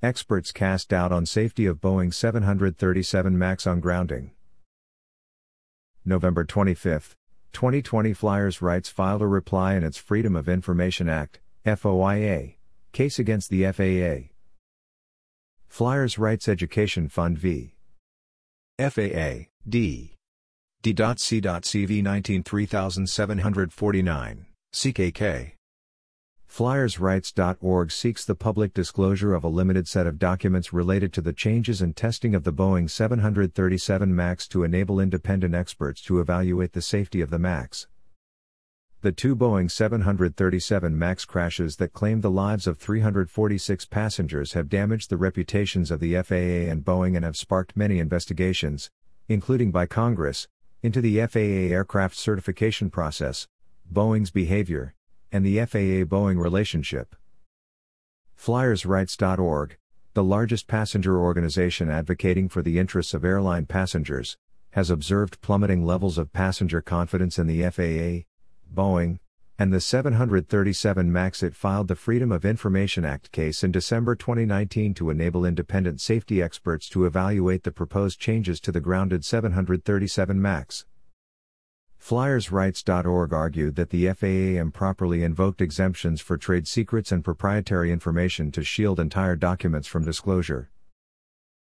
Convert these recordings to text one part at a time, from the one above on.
Experts cast doubt on safety of Boeing 737 MAX on grounding. November 25, 2020 Flyers Rights filed a reply in its Freedom of Information Act, FOIA, case against the FAA. Flyers Rights Education Fund v. FAA, D. D.C.CV 19 3749, CKK. FlyersRights.org seeks the public disclosure of a limited set of documents related to the changes and testing of the Boeing 737 MAX to enable independent experts to evaluate the safety of the MAX. The two Boeing 737 MAX crashes that claimed the lives of 346 passengers have damaged the reputations of the FAA and Boeing and have sparked many investigations, including by Congress, into the FAA aircraft certification process, Boeing's behavior, and the FAA Boeing relationship. FlyersRights.org, the largest passenger organization advocating for the interests of airline passengers, has observed plummeting levels of passenger confidence in the FAA, Boeing, and the 737 MAX. It filed the Freedom of Information Act case in December 2019 to enable independent safety experts to evaluate the proposed changes to the grounded 737 MAX. FlyersRights.org argued that the FAA improperly invoked exemptions for trade secrets and proprietary information to shield entire documents from disclosure.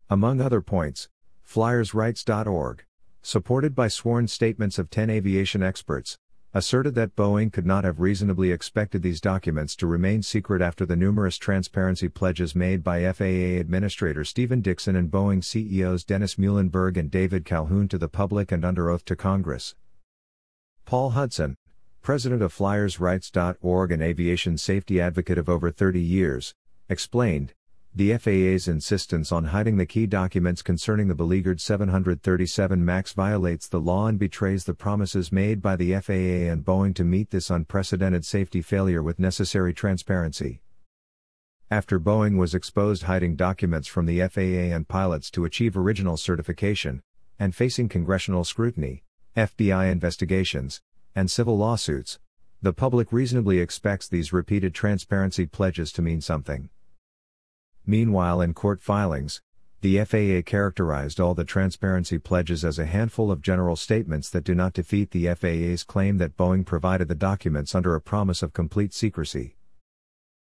Among other points, FlyersRights.org, supported by sworn statements of 10 aviation experts, asserted that Boeing could not have reasonably expected these documents to remain secret after the numerous transparency pledges made by FAA Administrator Stephen Dickson and Boeing CEOs Dennis Muilenburg and David Calhoun to the public and under oath to Congress. Paul Hudson, president of FlyersRights.org and aviation safety advocate of over 30 years, explained the FAA's insistence on hiding the key documents concerning the beleaguered 737 MAX violates the law and betrays the promises made by the FAA and Boeing to meet this unprecedented safety failure with necessary transparency. After Boeing was exposed hiding documents from the FAA and pilots to achieve original certification, and facing congressional scrutiny, FBI investigations, and civil lawsuits, the public reasonably expects these repeated transparency pledges to mean something. Meanwhile, in court filings, the FAA characterized all the transparency pledges as a handful of general statements that do not defeat the FAA's claim that Boeing provided the documents under a promise of complete secrecy.